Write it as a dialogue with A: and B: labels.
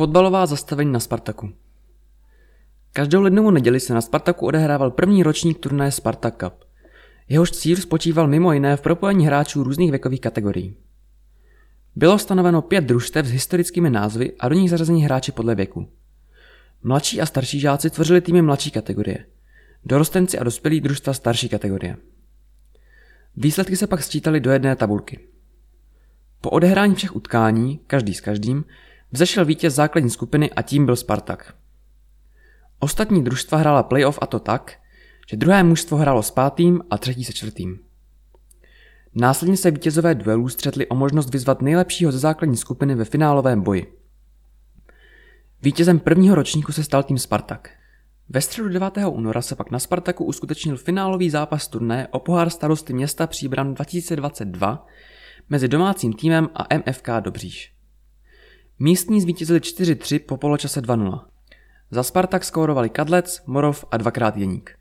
A: Fotbalová zastavení na Spartaku Každou lednovou neděli se na Spartaku odehrával první ročník turnaje Spartak Cup. Jehož cíl spočíval mimo jiné v propojení hráčů různých věkových kategorií. Bylo stanoveno pět družstev s historickými názvy a do nich zařazení hráči podle věku. Mladší a starší žáci tvořili týmy mladší kategorie. Dorostenci a dospělí družstva starší kategorie. Výsledky se pak sčítaly do jedné tabulky. Po odehrání všech utkání, každý s každým, vzešel vítěz základní skupiny a tím byl Spartak. Ostatní družstva hrála playoff a to tak, že druhé mužstvo hrálo s pátým a třetí se čtvrtým. Následně se vítězové duelů střetli o možnost vyzvat nejlepšího ze základní skupiny ve finálovém boji. Vítězem prvního ročníku se stal tým Spartak. Ve středu 9. února se pak na Spartaku uskutečnil finálový zápas turné o pohár starosty města Příbram 2022 mezi domácím týmem a MFK Dobříš. Místní zvítězili 4-3 po poločase 2-0. Za Spartak skórovali Kadlec, Morov a dvakrát Jeník.